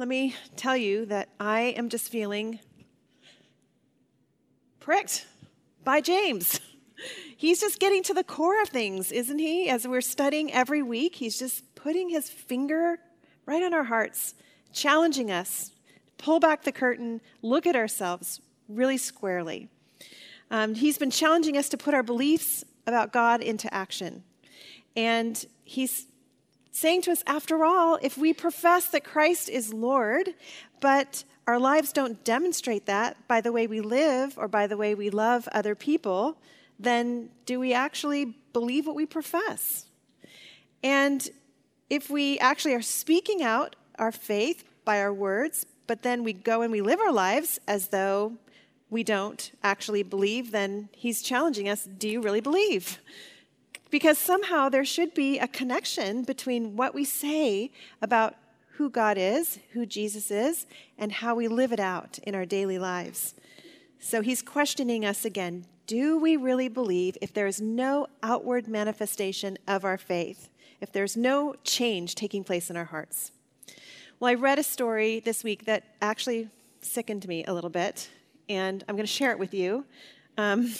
let me tell you that I am just feeling pricked by James. He's just getting to the core of things, isn't he? As we're studying every week, he's just putting his finger right on our hearts, challenging us. Pull back the curtain, look at ourselves really squarely. Um, he's been challenging us to put our beliefs about God into action. And he's saying to us, after all, if we profess that Christ is Lord, but our lives don't demonstrate that by the way we live or by the way we love other people, then do we actually believe what we profess? And if we actually are speaking out our faith by our words, but then we go and we live our lives as though we don't actually believe, then he's challenging us do you really believe? Because somehow there should be a connection between what we say about who God is, who Jesus is, and how we live it out in our daily lives. So he's questioning us again do we really believe if there is no outward manifestation of our faith, if there's no change taking place in our hearts? Well, I read a story this week that actually sickened me a little bit, and I'm going to share it with you. Um,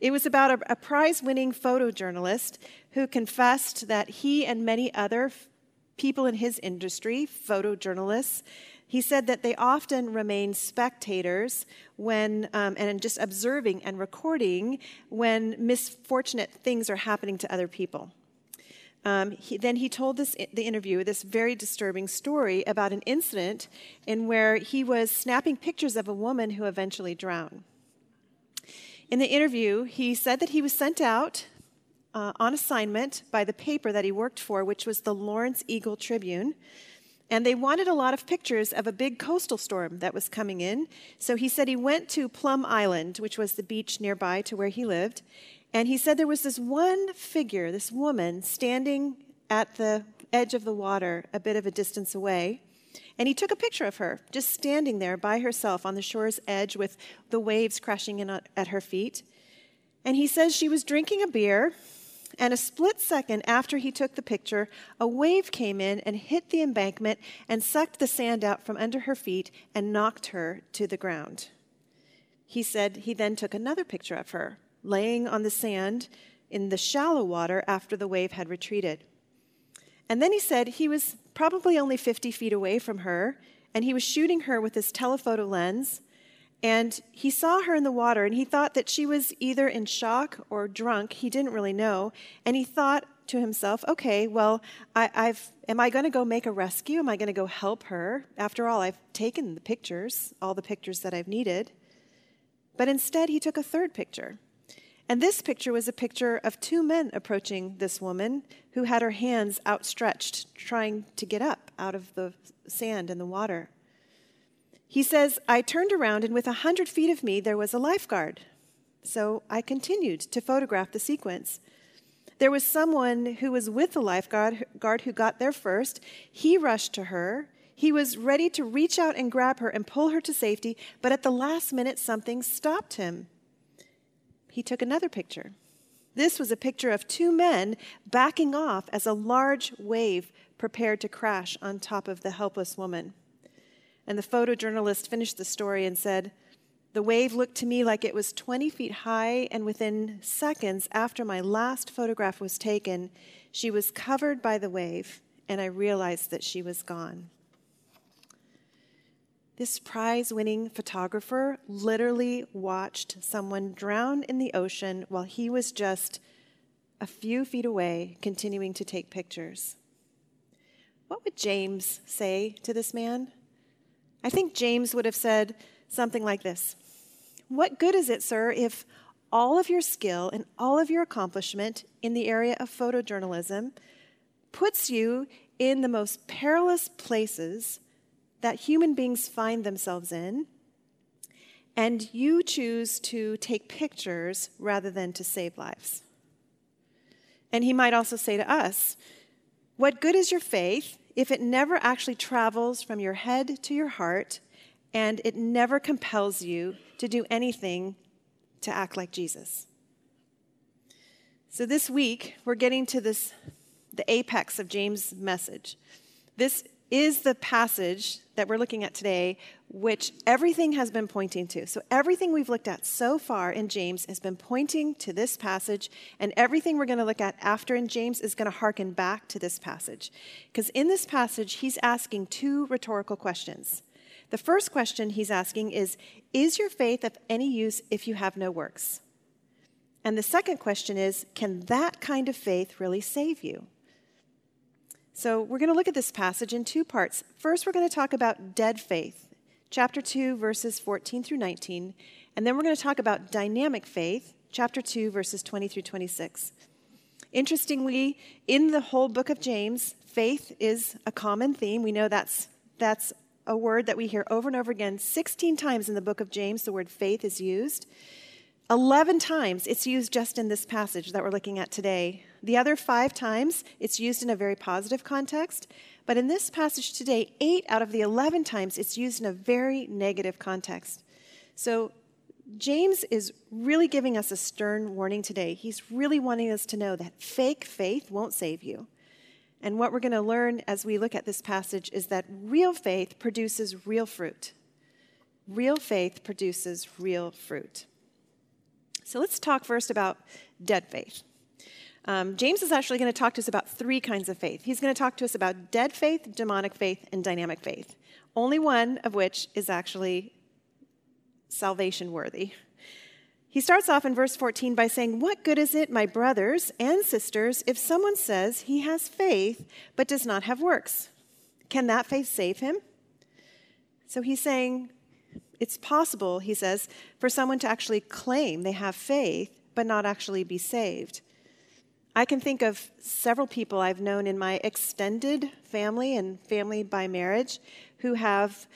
it was about a, a prize winning photojournalist who confessed that he and many other f- people in his industry, photojournalists, he said that they often remain spectators when, um, and just observing and recording when misfortunate things are happening to other people. Um, he, then he told this, the interviewer this very disturbing story about an incident in where he was snapping pictures of a woman who eventually drowned. In the interview, he said that he was sent out uh, on assignment by the paper that he worked for, which was the Lawrence Eagle Tribune. And they wanted a lot of pictures of a big coastal storm that was coming in. So he said he went to Plum Island, which was the beach nearby to where he lived. And he said there was this one figure, this woman, standing at the edge of the water, a bit of a distance away. And he took a picture of her, just standing there by herself on the shore's edge with the waves crashing in at her feet. And he says she was drinking a beer, and a split second after he took the picture, a wave came in and hit the embankment and sucked the sand out from under her feet and knocked her to the ground. He said he then took another picture of her, laying on the sand in the shallow water after the wave had retreated. And then he said he was probably only 50 feet away from her, and he was shooting her with his telephoto lens. And he saw her in the water, and he thought that she was either in shock or drunk. He didn't really know. And he thought to himself, okay, well, I, have am I going to go make a rescue? Am I going to go help her? After all, I've taken the pictures, all the pictures that I've needed. But instead, he took a third picture. And this picture was a picture of two men approaching this woman who had her hands outstretched, trying to get up out of the sand and the water. He says, I turned around, and with a hundred feet of me, there was a lifeguard. So I continued to photograph the sequence. There was someone who was with the lifeguard guard who got there first. He rushed to her. He was ready to reach out and grab her and pull her to safety, but at the last minute, something stopped him he took another picture. This was a picture of two men backing off as a large wave prepared to crash on top of the helpless woman. And the photojournalist finished the story and said, The wave looked to me like it was 20 feet high, and within seconds after my last photograph was taken, she was covered by the wave, and I realized that she was gone. This prize winning photographer literally watched someone drown in the ocean while he was just a few feet away, continuing to take pictures. What would James say to this man? I think James would have said something like this What good is it, sir, if all of your skill and all of your accomplishment in the area of photojournalism puts you in the most perilous places that human beings find themselves in, and you choose to take pictures rather than to save lives. And he might also say to us, What good is your faith if it never actually travels from your head to your heart and it never compels you to do anything to act like Jesus? So this week, we're getting to this, the apex of James' message. This is the passage that we're looking at today, which everything has been pointing to. So, everything we've looked at so far in James has been pointing to this passage, and everything we're going to look at after in James is going to harken back to this passage. Because in this passage, he's asking two rhetorical questions. The first question he's asking is Is your faith of any use if you have no works? And the second question is Can that kind of faith really save you? So we're going to look at this passage in two parts. First, we're going to talk about dead faith, chapter 2, verses 14 through 19. And then we're going to talk about dynamic faith, chapter 2, verses 20 through 26. Interestingly, in the whole book of James, faith is a common theme. We know that's, that's a word that we hear over and over again. 16 times in the book of James, the word faith is used. 11 times it's used just in this passage that we're looking at today. The other five times it's used in a very positive context, but in this passage today, eight out of the 11 times it's used in a very negative context. So James is really giving us a stern warning today. He's really wanting us to know that fake faith won't save you. And what we're going to learn as we look at this passage is that real faith produces real fruit. Real faith produces real fruit. So let's talk first about dead faith. Um, James is actually going to talk to us about three kinds of faith. He's going to talk to us about dead faith, demonic faith, and dynamic faith, only one of which is actually salvation worthy. He starts off in verse 14 by saying, What good is it, my brothers and sisters, if someone says he has faith but does not have works? Can that faith save him? So he's saying, it's possible, he says, for someone to actually claim they have faith but not actually be saved. I can think of several people I've known in my extended family and family by marriage who have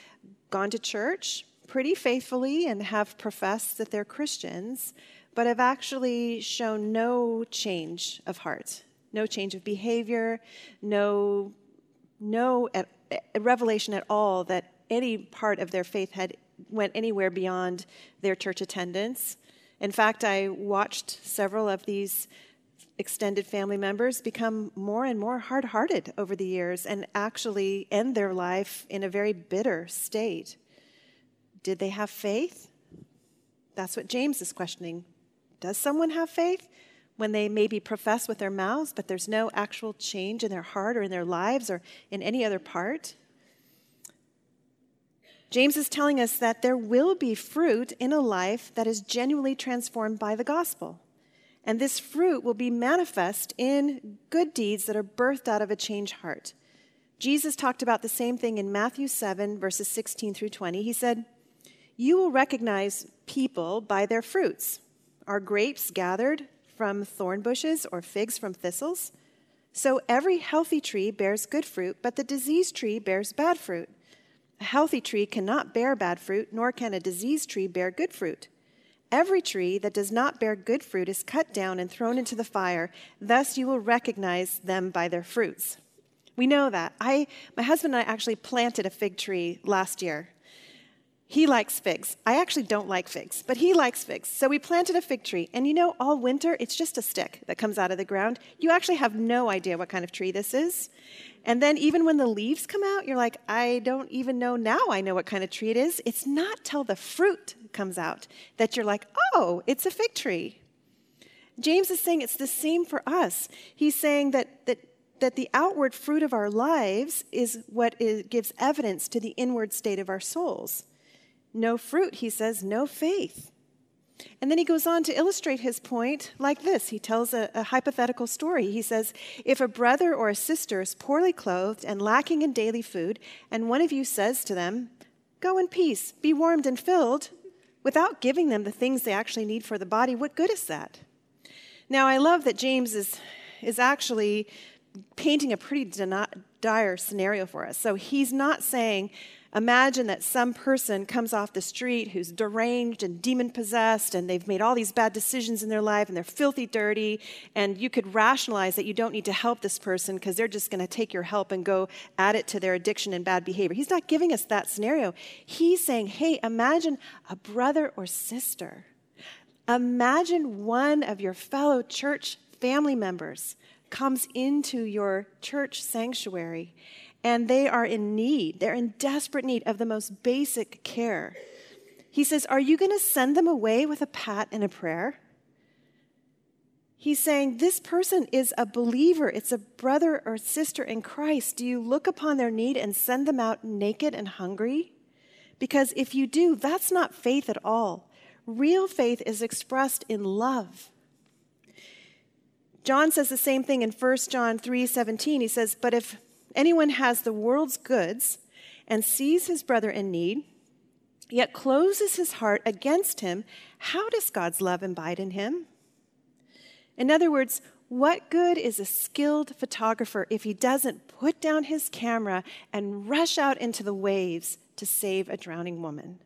gone to church pretty faithfully and have professed that they're Christians, but have actually shown no change of heart, no change of behavior, no, no revelation at all that any part of their faith had went anywhere beyond their church attendance. In fact, I watched several of these extended family members become more and more hard hearted over the years and actually end their life in a very bitter state. Did they have faith? That's what James is questioning. Does someone have faith when they maybe profess with their mouths, but there's no actual change in their heart or in their lives or in any other part? James is telling us that there will be fruit in a life that is genuinely transformed by the gospel. And this fruit will be manifest in good deeds that are birthed out of a changed heart. Jesus talked about the same thing in Matthew 7, verses 16 through 20. He said, You will recognize people by their fruits. Are grapes gathered from thorn bushes or figs from thistles? So every healthy tree bears good fruit, but the diseased tree bears bad fruit. A healthy tree cannot bear bad fruit, nor can a diseased tree bear good fruit. Every tree that does not bear good fruit is cut down and thrown into the fire. Thus you will recognize them by their fruits. We know that. I, my husband and I actually planted a fig tree last year. He likes figs. I actually don't like figs, but he likes figs. So we planted a fig tree. And you know, all winter, it's just a stick that comes out of the ground. You actually have no idea what kind of tree this is. And then even when the leaves come out, you're like, I don't even know now I know what kind of tree it is. It's not till the fruit comes out that you're like, oh, it's a fig tree. James is saying it's the same for us. He's saying that, that, that the outward fruit of our lives is what is, gives evidence to the inward state of our souls. No fruit, he says, no faith. And then he goes on to illustrate his point like this. He tells a, a, hypothetical story. He says, If a brother or a sister is poorly clothed and lacking in daily food, and one of you says to them, Go in peace, be warmed and filled, without giving them the things they actually need for the body, what good is that? Now, I love that James is, is actually painting a pretty dire scenario for us. So he's not saying, Imagine that some person comes off the street who's deranged and demon possessed, and they've made all these bad decisions in their life, and they're filthy dirty, and you could rationalize that you don't need to help this person because they're just going to take your help and go add it to their addiction and bad behavior. He's not giving us that scenario. He's saying, hey, imagine a brother or sister. Imagine one of your fellow church family members comes into your church sanctuary and they are in need. They're in desperate need of the most basic care. He says, Are you going to send them away with a pat and a prayer? He's saying, This person is a believer. It's a brother or sister in Christ. Do you look upon their need and send them out naked and hungry? Because if you do, that's not faith at all. Real faith is expressed in love. John says the same thing in 1 John 3 17. He says, But if anyone has the world's goods and sees his brother in need, yet closes his heart against him, how does God's love abide in him? In other words, what good is a skilled photographer if he doesn't put down his camera and rush out into the waves to save a drowning woman?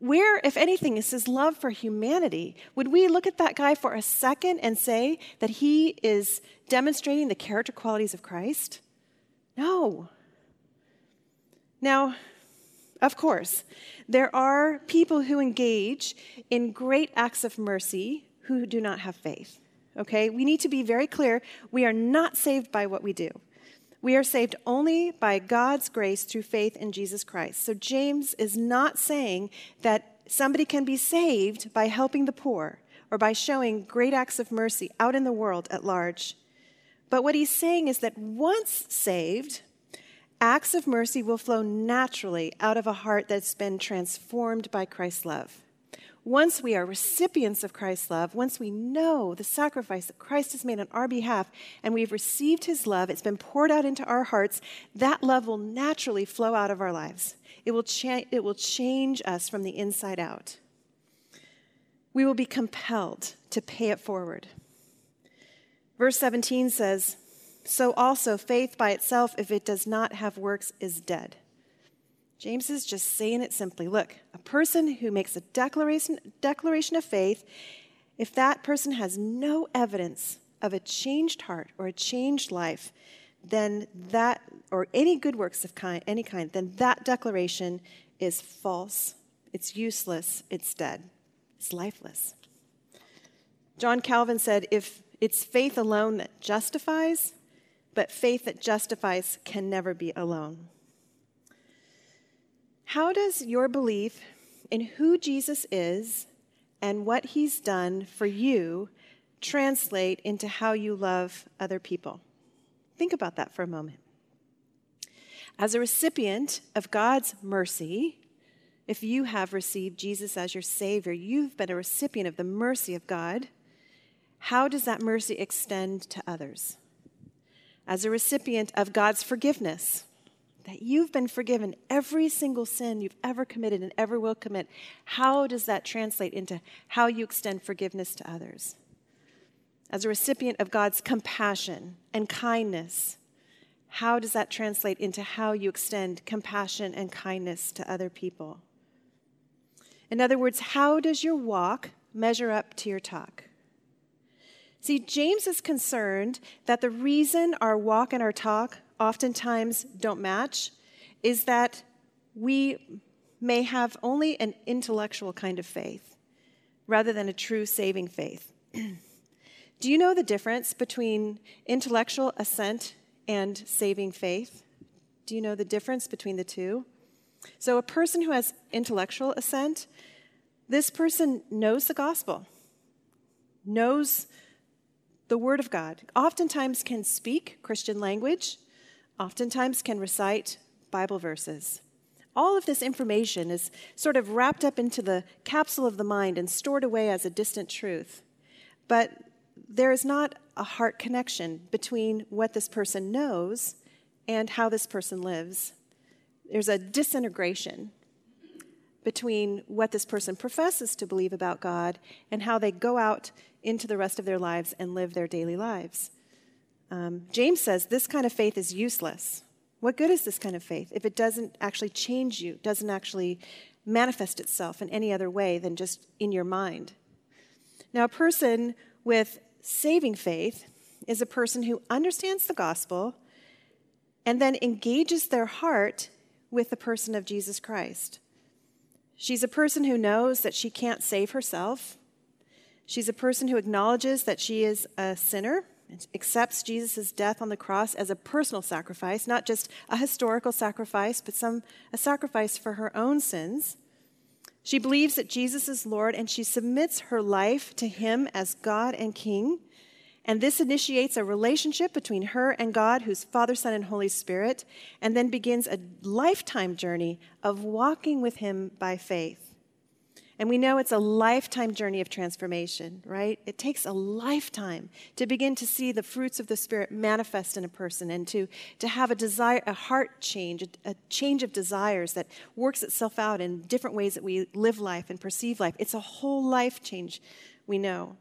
Where, if anything, is his love for humanity? Would we look at that guy for a second and say that he is demonstrating the character qualities of Christ? No. Now, of course, there are people who engage in great acts of mercy who do not have faith okay? We need to be very clear. We are not saved by what we do. We are saved only by God's grace through faith in Jesus Christ. So James is not saying that somebody can be saved by helping the poor or by showing great acts of mercy out in the world at large. But what he's saying is that once saved, acts of mercy will flow naturally out of a heart that's been transformed by Christ's love. Once we are recipients of Christ's love, once we know the sacrifice that Christ has made on our behalf, and we've received his love, it's been poured out into our hearts, that love will naturally flow out of our lives. It will, cha- it will change us from the inside out. We will be compelled to pay it forward. Verse 17 says, So also faith by itself, if it does not have works, is dead. James is just saying it simply. Look, a person who makes a declaration, declaration of faith, if that person has no evidence of a changed heart or a changed life, then that, or any good works of kind, any kind, then that declaration is false. It's useless. It's dead. It's lifeless. John Calvin said, if it's faith alone that justifies, but faith that justifies can never be alone. How does your belief in who Jesus is and what he's done for you translate into how you love other people? Think about that for a moment. As a recipient of God's mercy, if you have received Jesus as your Savior, you've been a recipient of the mercy of God. How does that mercy extend to others? As a recipient of God's forgiveness, that you've been forgiven every single sin you've ever committed and ever will commit, how does that translate into how you extend forgiveness to others? As a recipient of God's compassion and kindness, how does that translate into how you extend compassion and kindness to other people? In other words, how does your walk measure up to your talk? See, James is concerned that the reason our walk and our talk oftentimes don't match is that we may have only an intellectual kind of faith rather than a true saving faith. Do you know the difference between intellectual assent and saving faith? Do you know the difference between the two? So, a person who has intellectual assent, this person knows the gospel, knows the word of God, oftentimes can speak Christian language, oftentimes can recite Bible verses. All of this information is sort of wrapped up into the capsule of the mind and stored away as a distant truth. But there is not a heart connection between what this person knows and how this person lives. There's a disintegration between what this person professes to believe about God and how they go out into the rest of their lives and live their daily lives. Um, James says this kind of faith is useless. What good is this kind of faith if it doesn't actually change you, doesn't actually manifest itself in any other way than just in your mind? Now, a person with saving faith is a person who understands the gospel and then engages their heart with the person of Jesus Christ. She's a person who knows that she can't save herself. She's a person who acknowledges that she is a sinner and accepts Jesus' death on the cross as a personal sacrifice, not just a historical sacrifice, but some, a sacrifice for her own sins. She believes that Jesus is Lord and she submits her life to him as God and King. And this initiates a relationship between her and God, who's Father, Son, and Holy Spirit, and then begins a lifetime journey of walking with him by faith. And we know it's a lifetime journey of transformation, right? It takes a lifetime to begin to see the fruits of the Spirit manifest in a person and to, to have a desire, a heart change, a, a change of desires that works itself out in different ways that we live life and perceive life. It's a whole life change, we know.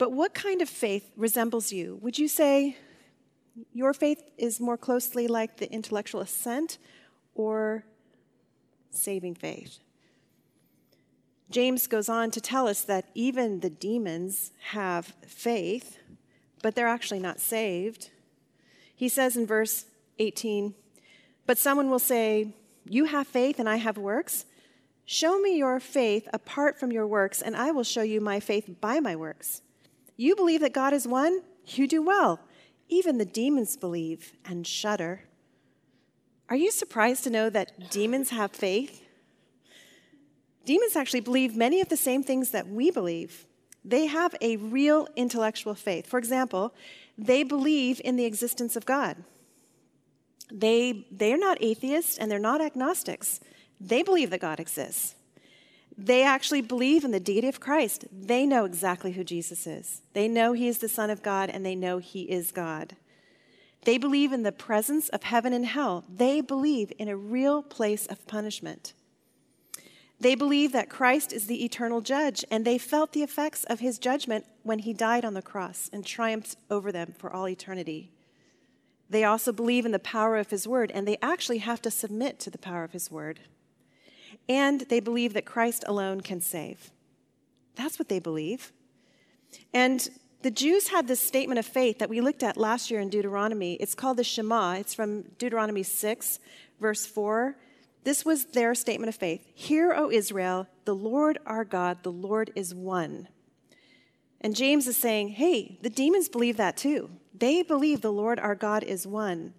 But what kind of faith resembles you? Would you say your faith is more closely like the intellectual assent or saving faith? James goes on to tell us that even the demons have faith, but they're actually not saved. He says in verse 18, But someone will say, You have faith and I have works. Show me your faith apart from your works, and I will show you my faith by my works. You believe that God is one? You do well. Even the demons believe and shudder. Are you surprised to know that demons have faith? Demons actually believe many of the same things that we believe. They have a real intellectual faith. For example, they believe in the existence of God. They, they are not atheists and they're not agnostics. They believe that God exists. They actually believe in the deity of Christ. They know exactly who Jesus is. They know he is the Son of God and they know he is God. They believe in the presence of heaven and hell. They believe in a real place of punishment. They believe that Christ is the eternal judge, and they felt the effects of his judgment when he died on the cross and triumphed over them for all eternity. They also believe in the power of his word, and they actually have to submit to the power of his word. And they believe that Christ alone can save. That's what they believe. And the Jews had this statement of faith that we looked at last year in Deuteronomy. It's called the Shema. It's from Deuteronomy 6, verse 4 this was their statement of faith Hear, O Israel, the Lord our God, the Lord is one. And James is saying, hey, the demons believe that too. They believe the Lord our God is one.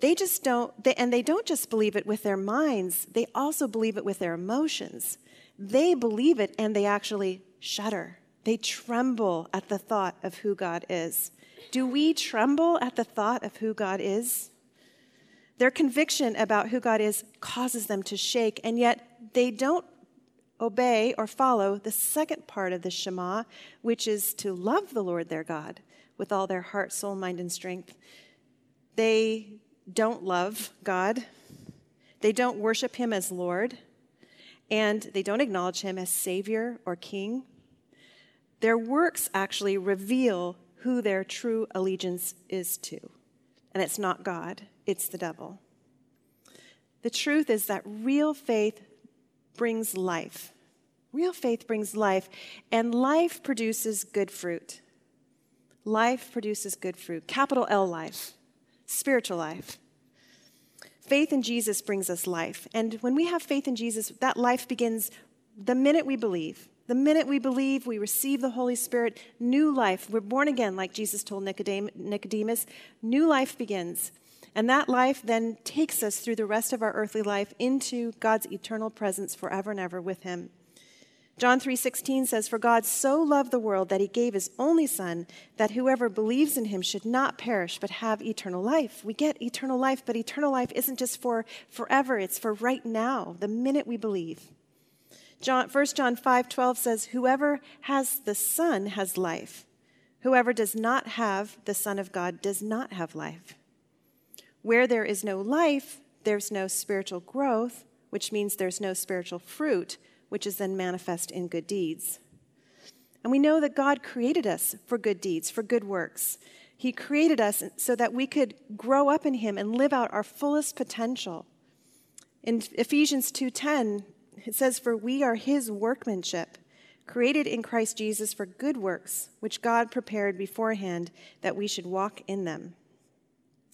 They just don't, they, and they don't just believe it with their minds, they also believe it with their emotions. They believe it and they actually shudder. They tremble at the thought of who God is. Do we tremble at the thought of who God is? Their conviction about who God is causes them to shake, and yet they don't obey or follow the second part of the Shema, which is to love the Lord their God with all their heart, soul, mind, and strength. They don't love God, they don't worship Him as Lord, and they don't acknowledge Him as Savior or King. Their works actually reveal who their true allegiance is to, and it's not God it's the devil. The truth is that real faith brings life. Real faith brings life, and life produces good fruit. Life produces good fruit. Capital L life, spiritual life. Faith in Jesus brings us life. And when we have faith in Jesus, that life begins the minute we believe. The minute we believe, we receive the Holy Spirit, new life. We're born again, like Jesus told Nicodemus. New life begins. And that life then takes us through the rest of our earthly life into God's eternal presence forever and ever with him. John 3:16 says for God so loved the world that he gave his only son that whoever believes in him should not perish but have eternal life. We get eternal life, but eternal life isn't just for forever, it's for right now, the minute we believe. John 1 John 5:12 says whoever has the son has life. Whoever does not have the son of God does not have life. Where there is no life, there's no spiritual growth, which means there's no spiritual fruit, which is then manifest in good deeds. And we know that God created us for good deeds, for good works. He created us so that we could grow up in him and live out our fullest potential. In Ephesians 2:10, it says for we are his workmanship, created in Christ Jesus for good works, which God prepared beforehand that we should walk in them.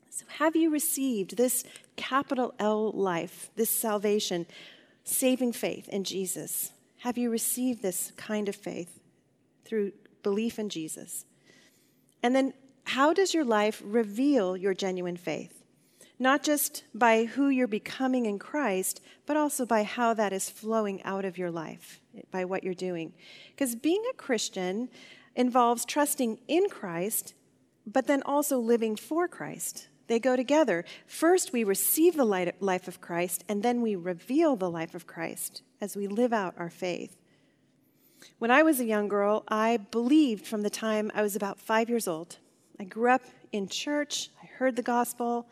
So, have you received this capital L life, this salvation, saving faith in Jesus? Have you received this kind of faith through belief in Jesus? And then, how does your life reveal your genuine faith? Not just by who you're becoming in Christ, but also by how that is flowing out of your life, by what you're doing. Because being a Christian involves trusting in Christ, but then also living for Christ. They go together. First, we receive the life of Christ, and then we reveal the life of Christ as we live out our faith. When I was a young girl, I believed from the time I was about five years old. I grew up in church, I heard the gospel,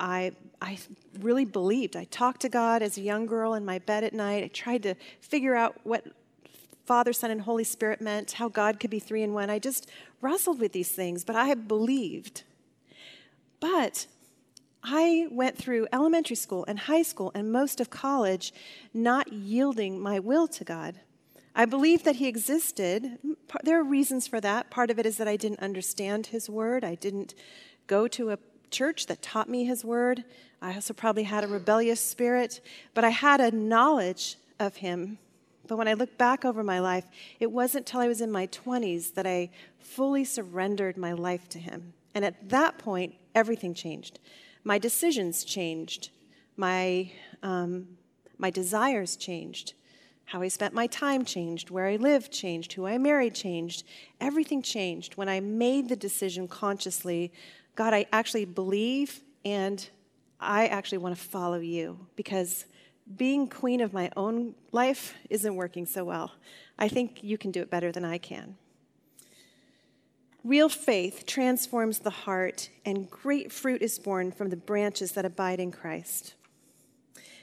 I, I really believed. I talked to God as a young girl in my bed at night. I tried to figure out what Father, Son, and Holy Spirit meant, how God could be three in one. I just wrestled with these things, but I believed. But I went through elementary school and high school and most of college not yielding my will to God. I believed that He existed. There are reasons for that. Part of it is that I didn't understand His Word. I didn't go to a church that taught me His Word. I also probably had a rebellious spirit, but I had a knowledge of Him. But when I look back over my life, it wasn't till I was in my 20s that I fully surrendered my life to Him. And at that point, everything changed. My decisions changed. My, um, my desires changed. How I spent my time changed. Where I lived changed. Who I married changed. Everything changed when I made the decision consciously God, I actually believe and I actually want to follow you because being queen of my own life isn't working so well. I think you can do it better than I can. Real faith transforms the heart, and great fruit is born from the branches that abide in Christ.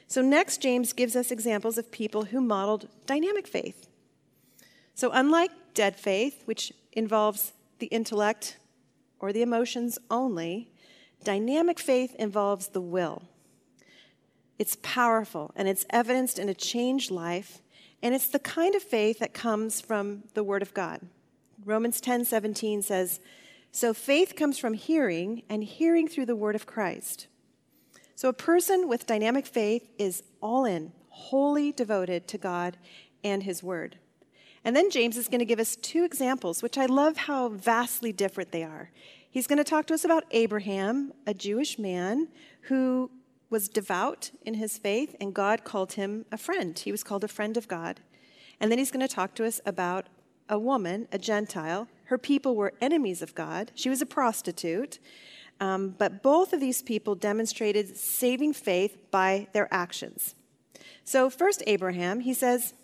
So, next, James gives us examples of people who modeled dynamic faith. So, unlike dead faith, which involves the intellect or the emotions only, dynamic faith involves the will. It's powerful and it's evidenced in a changed life, and it's the kind of faith that comes from the Word of God. Romans 10 17 says, So faith comes from hearing, and hearing through the Word of Christ. So a person with dynamic faith is all in, wholly devoted to God and His Word. And then James is going to give us two examples, which I love how vastly different they are. He's going to talk to us about Abraham, a Jewish man who was devout in his faith, and God called him a friend. He was called a friend of God. And then he's going to talk to us about a woman, a Gentile. Her people were enemies of God. She was a prostitute. Um, but both of these people demonstrated saving faith by their actions. So, first, Abraham, he says,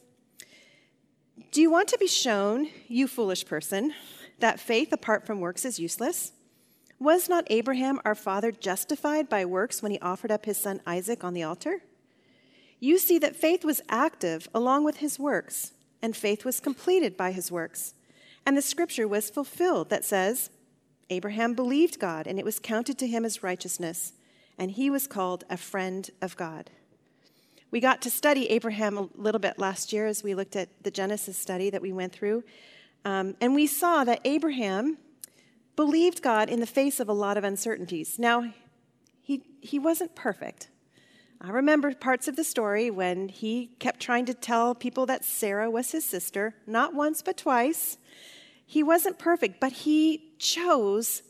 do you want to be shown, you foolish person, that faith apart from works is useless? Was not Abraham our father justified by works when he offered up his son Isaac on the altar? You see that faith was active along with his works, and faith was completed by his works. And the scripture was fulfilled that says, Abraham believed God, and it was counted to him as righteousness, and he was called a friend of God. We got to study Abraham a little bit last year as we looked at the Genesis study that we went through. Um, and we saw that Abraham believed God in the face of a lot of uncertainties. Now, he, he wasn't perfect. I remember parts of the story when he kept trying to tell people that Sarah was his sister, not once, but twice. He wasn't perfect, but he chose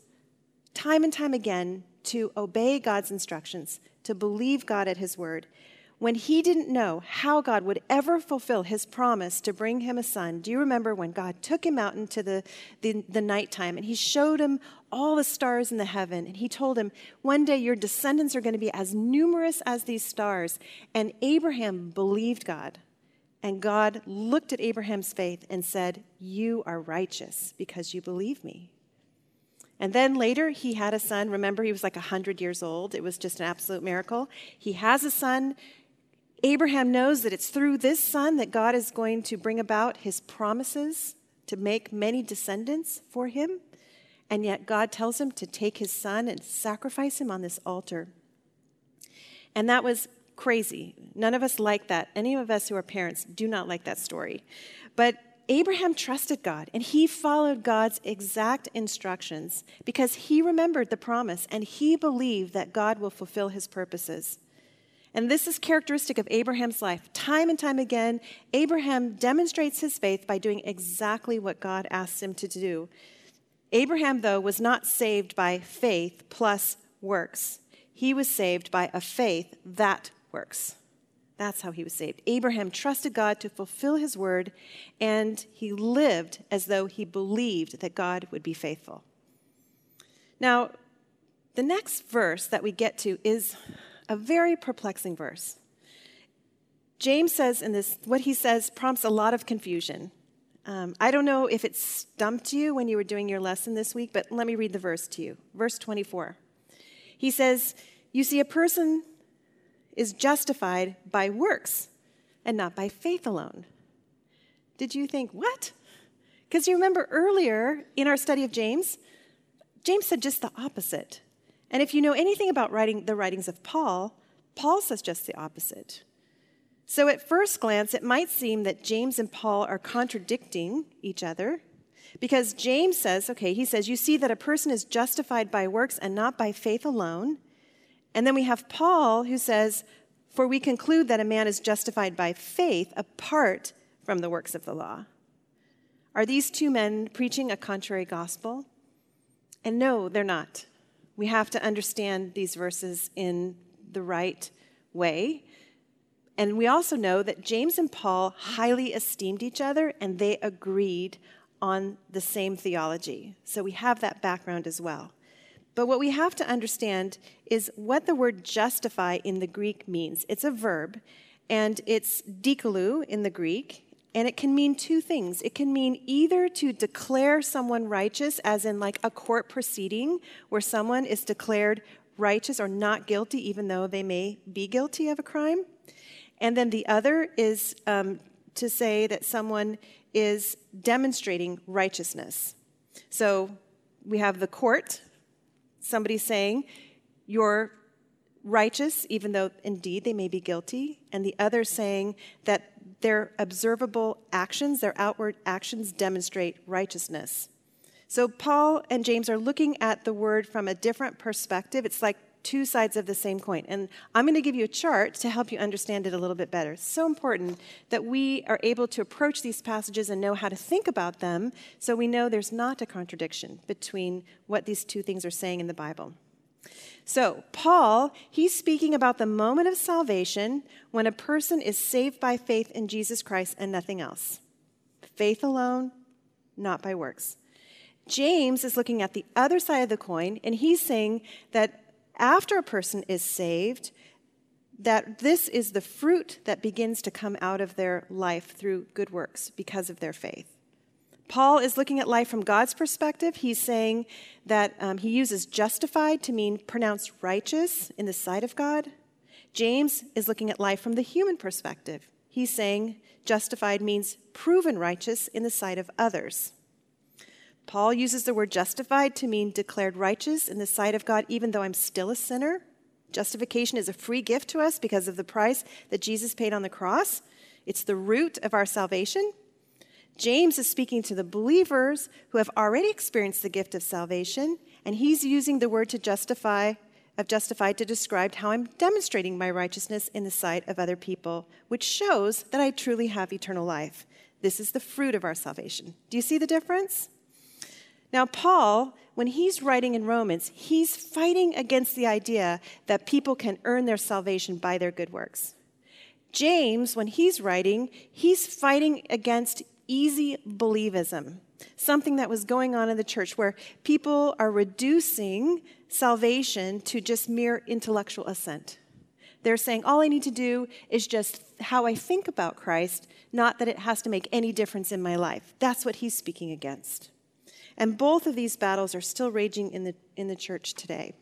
time and time again to obey God's instructions, to believe God at his word when he didn't know how God would ever fulfill his promise to bring him a son, do you remember when God took him out into the, the, the, nighttime and he showed him all the stars in the heaven? And he told him, One day your descendants are going to be as numerous as these stars. And Abraham believed God. And God looked at Abraham's faith and said, You are righteous because you believe me. And then later, he had a son. Remember, he was like 100 years old. It was just an absolute miracle. He has a son. Abraham knows that it's through this son that God is going to bring about his promises to make many descendants for him. And yet, God tells him to take his son and sacrifice him on this altar. And that was crazy. None of us like that. Any of us who are parents do not like that story. But Abraham trusted God and he followed God's exact instructions because he remembered the promise and he believed that God will fulfill his purposes. And this is characteristic of Abraham's life. Time and time again, Abraham demonstrates his faith by doing exactly what God asks him to do. Abraham, though, was not saved by faith plus works. He was saved by a faith that works. That's how he was saved. Abraham trusted God to fulfill his word, and he lived as though he believed that God would be faithful. Now, the next verse that we get to is a very perplexing verse. James says in this, what he says prompts a lot of confusion. Um, I don't know if it stumped you when you were doing your lesson this week, but let me read the verse to you. Verse 24. He says, You see, a person is justified by works and not by faith alone. Did you think, what? Because you remember earlier in our study of James, James said just the opposite. And if you know anything about writing the writings of Paul, Paul says just the opposite. So, at first glance, it might seem that James and Paul are contradicting each other because James says, okay, he says, you see that a person is justified by works and not by faith alone. And then we have Paul who says, for we conclude that a man is justified by faith apart from the works of the law. Are these two men preaching a contrary gospel? And no, they're not. We have to understand these verses in the right way. And we also know that James and Paul highly esteemed each other and they agreed on the same theology. So we have that background as well. But what we have to understand is what the word justify in the Greek means. It's a verb, and it's dikaioo in the Greek, and it can mean two things. It can mean either to declare someone righteous, as in like a court proceeding where someone is declared righteous or not guilty, even though they may be guilty of a crime. And then the other is um, to say that someone is demonstrating righteousness. So we have the court, somebody saying, You're righteous, even though indeed they may be guilty, and the other saying that their observable actions, their outward actions, demonstrate righteousness. So Paul and James are looking at the word from a different perspective. It's like two sides of the same coin. And I'm going to give you a chart to help you understand it a little bit better. So important that we are able to approach these passages and know how to think about them so we know there's not a contradiction between what these two things are saying in the Bible. So, Paul, he's speaking about the moment of salvation when a person is saved by faith in Jesus Christ and nothing else. Faith alone, not by works. James is looking at the other side of the coin, and he's saying that after a person is saved, that this is the fruit that begins to come out of their life through good works because of their faith. Paul is looking at life from God's perspective. He's saying that um, he uses justified to mean pronounced righteous in the sight of God. James is looking at life from the human perspective. He's saying justified means proven righteous in the sight of others. Paul uses the word justified to mean declared righteous in the sight of God, even though I'm still a sinner. Justification is a free gift to us because of the price that Jesus paid on the cross. It's the root of our salvation. James is speaking to the believers who have already experienced the gift of salvation, and he's using the word to justify of justified to describe how I'm demonstrating my righteousness in the sight of other people, which shows that I truly have eternal life. This is the fruit of our salvation. Do you see the difference? Now, Paul, when he's writing in Romans, he's fighting against the idea that people can earn their salvation by their good works. James, when he's writing, he's fighting against easy believism, something that was going on in the church where people are reducing salvation to just mere intellectual assent. They're saying, all I need to do is just how I think about Christ, not that it has to make any difference in my life. That's what he's speaking against. And both of these battles are still raging in the, in the church today.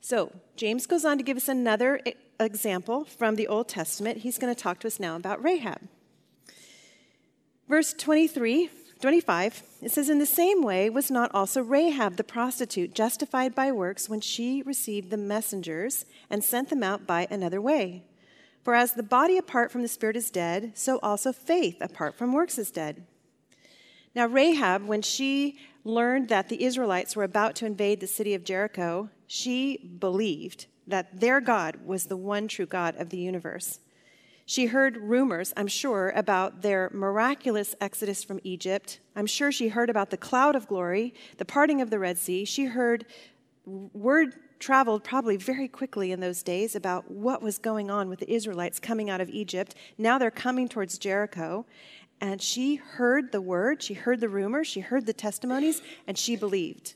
So, James goes on to give us another example from the Old Testament. He's going to talk to us now about Rahab. Verse 23, 25, it says, In the same way was not also Rahab the prostitute justified by works when she received the messengers and sent them out by another way? For as the body apart from the spirit is dead, so also faith apart from works is dead. Now, Rahab, when she learned that the Israelites were about to invade the city of Jericho, she believed that their God was the one true God of the universe. She heard rumors, I'm sure, about their miraculous exodus from Egypt. I'm sure she heard about the cloud of glory, the parting of the Red Sea. She heard word traveled probably very quickly in those days about what was going on with the Israelites coming out of Egypt. Now they're coming towards Jericho. And she heard the word, she heard the rumor, she heard the testimonies, and she believed.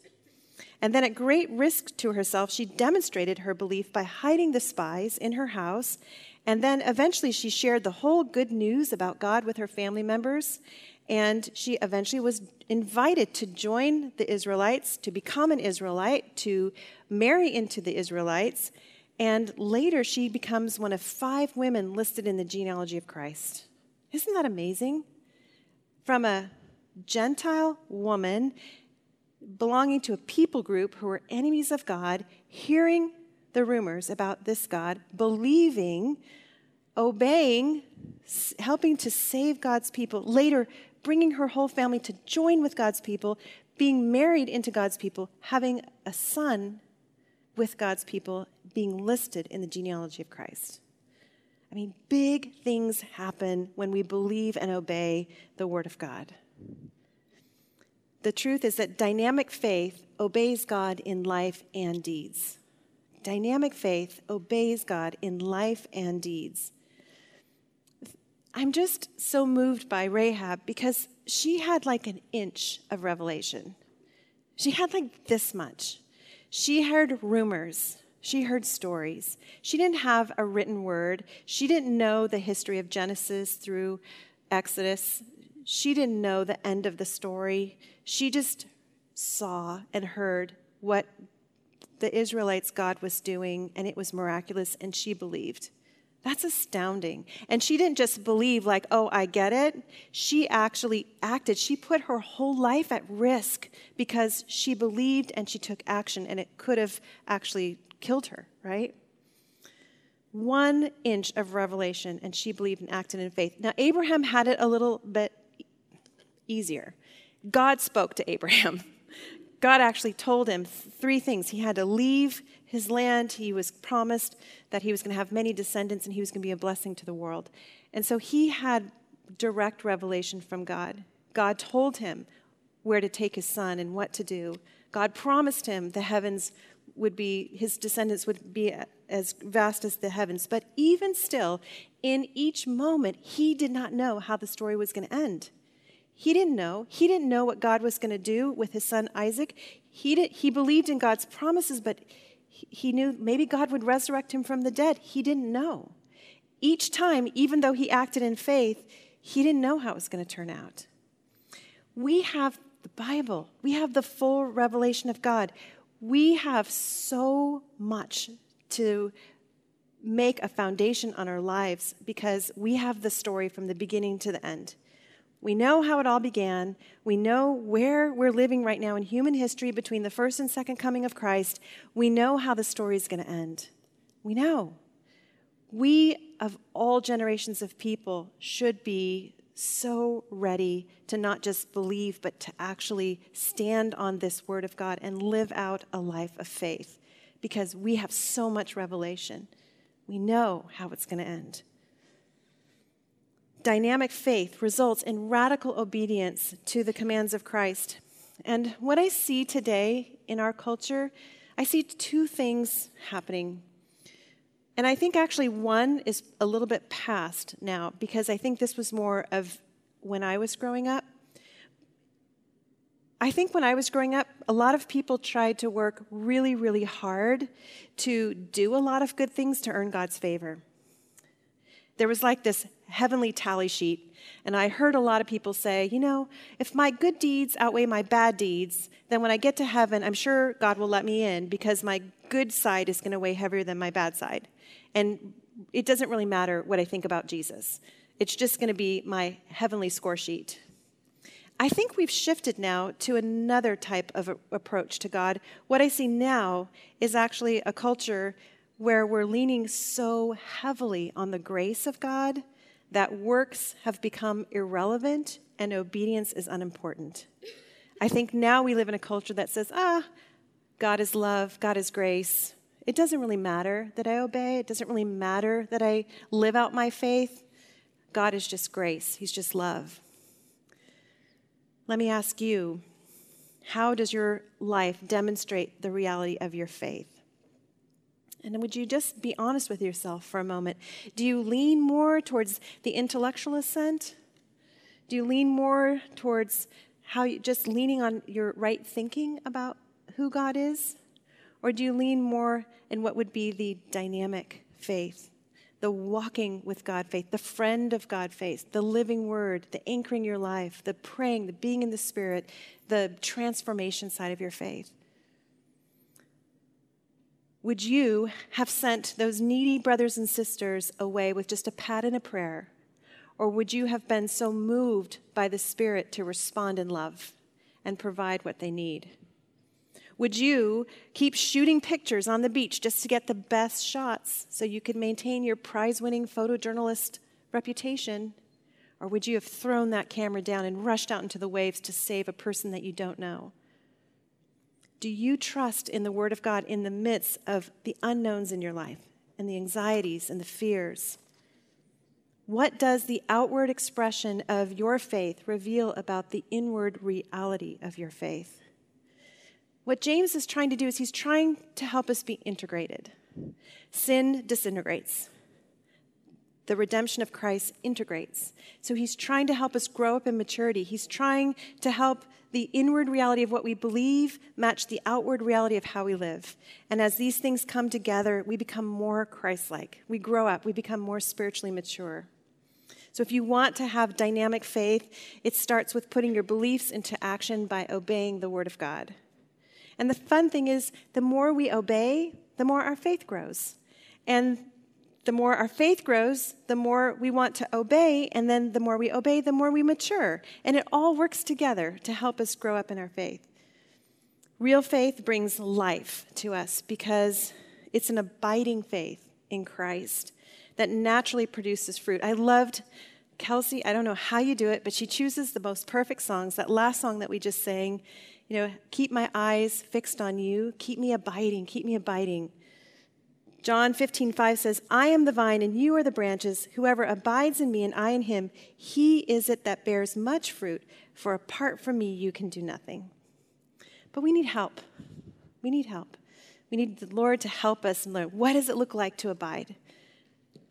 And then, at great risk to herself, she demonstrated her belief by hiding the spies in her house. And then eventually, she shared the whole good news about God with her family members. And she eventually was invited to join the Israelites, to become an Israelite, to marry into the Israelites. And later, she becomes one of five women listed in the genealogy of Christ. Isn't that amazing? From a Gentile woman belonging to a people group who were enemies of God, hearing the rumors about this God, believing, obeying, helping to save God's people, later bringing her whole family to join with God's people, being married into God's people, having a son with God's people, being listed in the genealogy of Christ. I mean, big things happen when we believe and obey the Word of God. The truth is that dynamic faith obeys God in life and deeds. Dynamic faith obeys God in life and deeds. I'm just so moved by Rahab because she had like an inch of revelation. She had like this much. She heard rumors. She heard stories. She didn't have a written word. She didn't know the history of Genesis through Exodus. She didn't know the end of the story. She just saw and heard what the Israelites' God was doing, and it was miraculous, and she believed. That's astounding. And she didn't just believe, like, oh, I get it. She actually acted. She put her whole life at risk because she believed and she took action, and it could have actually killed her, right? One inch of revelation, and she believed and acted in faith. Now, Abraham had it a little bit easier. God spoke to Abraham. God actually told him three things. He had to leave his land. He was promised that he was going to have many descendants and he was going to be a blessing to the world. And so he had direct revelation from God. God told him where to take his son and what to do. God promised him the heavens would be, his descendants would be as vast as the heavens. But even still, in each moment, he did not know how the story was going to end. He didn't know. He didn't know what God was going to do with his son Isaac. He, did, he believed in God's promises, but he, he knew maybe God would resurrect him from the dead. He didn't know. Each time, even though he acted in faith, he didn't know how it was going to turn out. We have the Bible, we have the full revelation of God. We have so much to make a foundation on our lives because we have the story from the beginning to the end. We know how it all began. We know where we're living right now in human history between the first and second coming of Christ. We know how the story is going to end. We know. We, of all generations of people, should be so ready to not just believe, but to actually stand on this word of God and live out a life of faith because we have so much revelation. We know how it's going to end dynamic faith results in radical obedience to the commands of Christ. And what I see today in our culture, I see two things happening. And I think actually one is a little bit past now because I think this was more of when I was growing up. I think when I was growing up, a lot of people tried to work really, really hard to do a lot of good things to earn God's favor. There was like this heavenly tally sheet. And I heard a lot of people say, you know, if my good deeds outweigh my bad deeds, then when I get to heaven, I'm sure God will let me in because my good side is going to weigh heavier than my bad side. And it doesn't really matter what I think about Jesus, it's just going to be my heavenly score sheet. I think we've shifted now to another type of approach to God. What I see now is actually a culture where we're leaning so heavily on the grace of God that works have become irrelevant and obedience is unimportant. I think now we live in a culture that says, ah, God is love, God is grace. It doesn't really matter that I obey, it doesn't really matter that I live out my faith. God is just grace, He's just love. Let me ask you how does your life demonstrate the reality of your faith? And would you just be honest with yourself for a moment? Do you lean more towards the intellectual assent? Do you lean more towards how you just leaning on your right thinking about who God is? Or do you lean more in what would be the dynamic faith, the walking with God faith, the friend of God faith, the living word, the anchoring your life, the praying, the being in the spirit, the transformation side of your faith? Would you have sent those needy brothers and sisters away with just a pat and a prayer? Or would you have been so moved by the Spirit to respond in love and provide what they need? Would you keep shooting pictures on the beach just to get the best shots so you could maintain your prize winning photojournalist reputation? Or would you have thrown that camera down and rushed out into the waves to save a person that you don't know? Do you trust in the Word of God in the midst of the unknowns in your life and the anxieties and the fears? What does the outward expression of your faith reveal about the inward reality of your faith? What James is trying to do is he's trying to help us be integrated. Sin disintegrates. The redemption of Christ integrates. So he's trying to help us grow up in maturity. He's trying to help the inward reality of what we believe match the outward reality of how we live. And as these things come together, we become more Christ like. We grow up, we become more spiritually mature. So, if you want to have dynamic faith, it starts with putting your beliefs into action by obeying the Word of God. And the fun thing is, the more we obey, the more our faith grows. And the more our faith grows, the more we want to obey, and then the more we obey, the more we mature. And it all works together to help us grow up in our faith. Real faith brings life to us because it's an abiding faith in Christ that naturally produces fruit. I loved Kelsey, I don't know how you do it, but she chooses the most perfect songs. That last song that we just sang, you know, keep my eyes fixed on you, keep me abiding, keep me abiding. John 15, 5 says, I am the vine and you are the branches. Whoever abides in me and I in him, he is it that bears much fruit, for apart from me, you can do nothing. But we need help. We need help. We need the Lord to help us and learn what does it look like to abide?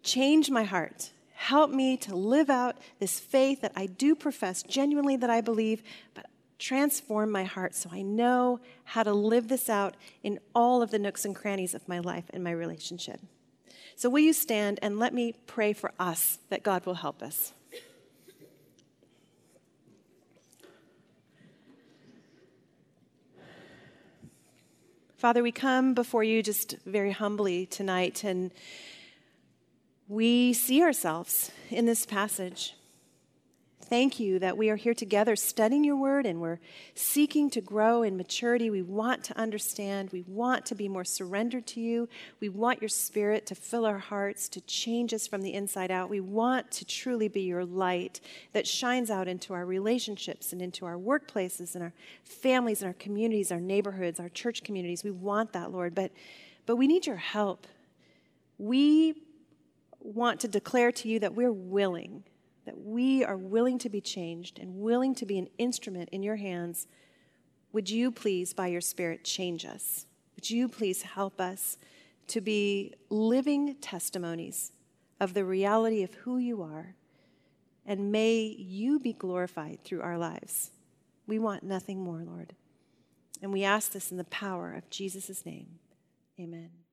Change my heart. Help me to live out this faith that I do profess genuinely that I believe, but transform my heart so I know how to live this out in all of the nooks and crannies of my life and my relationship. So, will you stand and let me pray for us that God will help us? Father, we come before you just very humbly tonight, and we see ourselves in this passage. Thank you that we are here together studying your word and we're seeking to grow in maturity. We want to understand. We want to be more surrendered to you. We want your spirit to fill our hearts, to change us from the inside out. We want to truly be your light that shines out into our relationships and into our workplaces and our families and our communities, our neighborhoods, our church communities. We want that, Lord, but, but we need your help. We want to declare to you that we're willing that we are willing to be changed and willing to be an instrument in your hands, would you please, by your Spirit, change us? Would you please help us to be living testimonies of the reality of who you are? And may you be glorified through our lives. We want nothing more, Lord. And we ask this in the power of Jesus' name. Amen.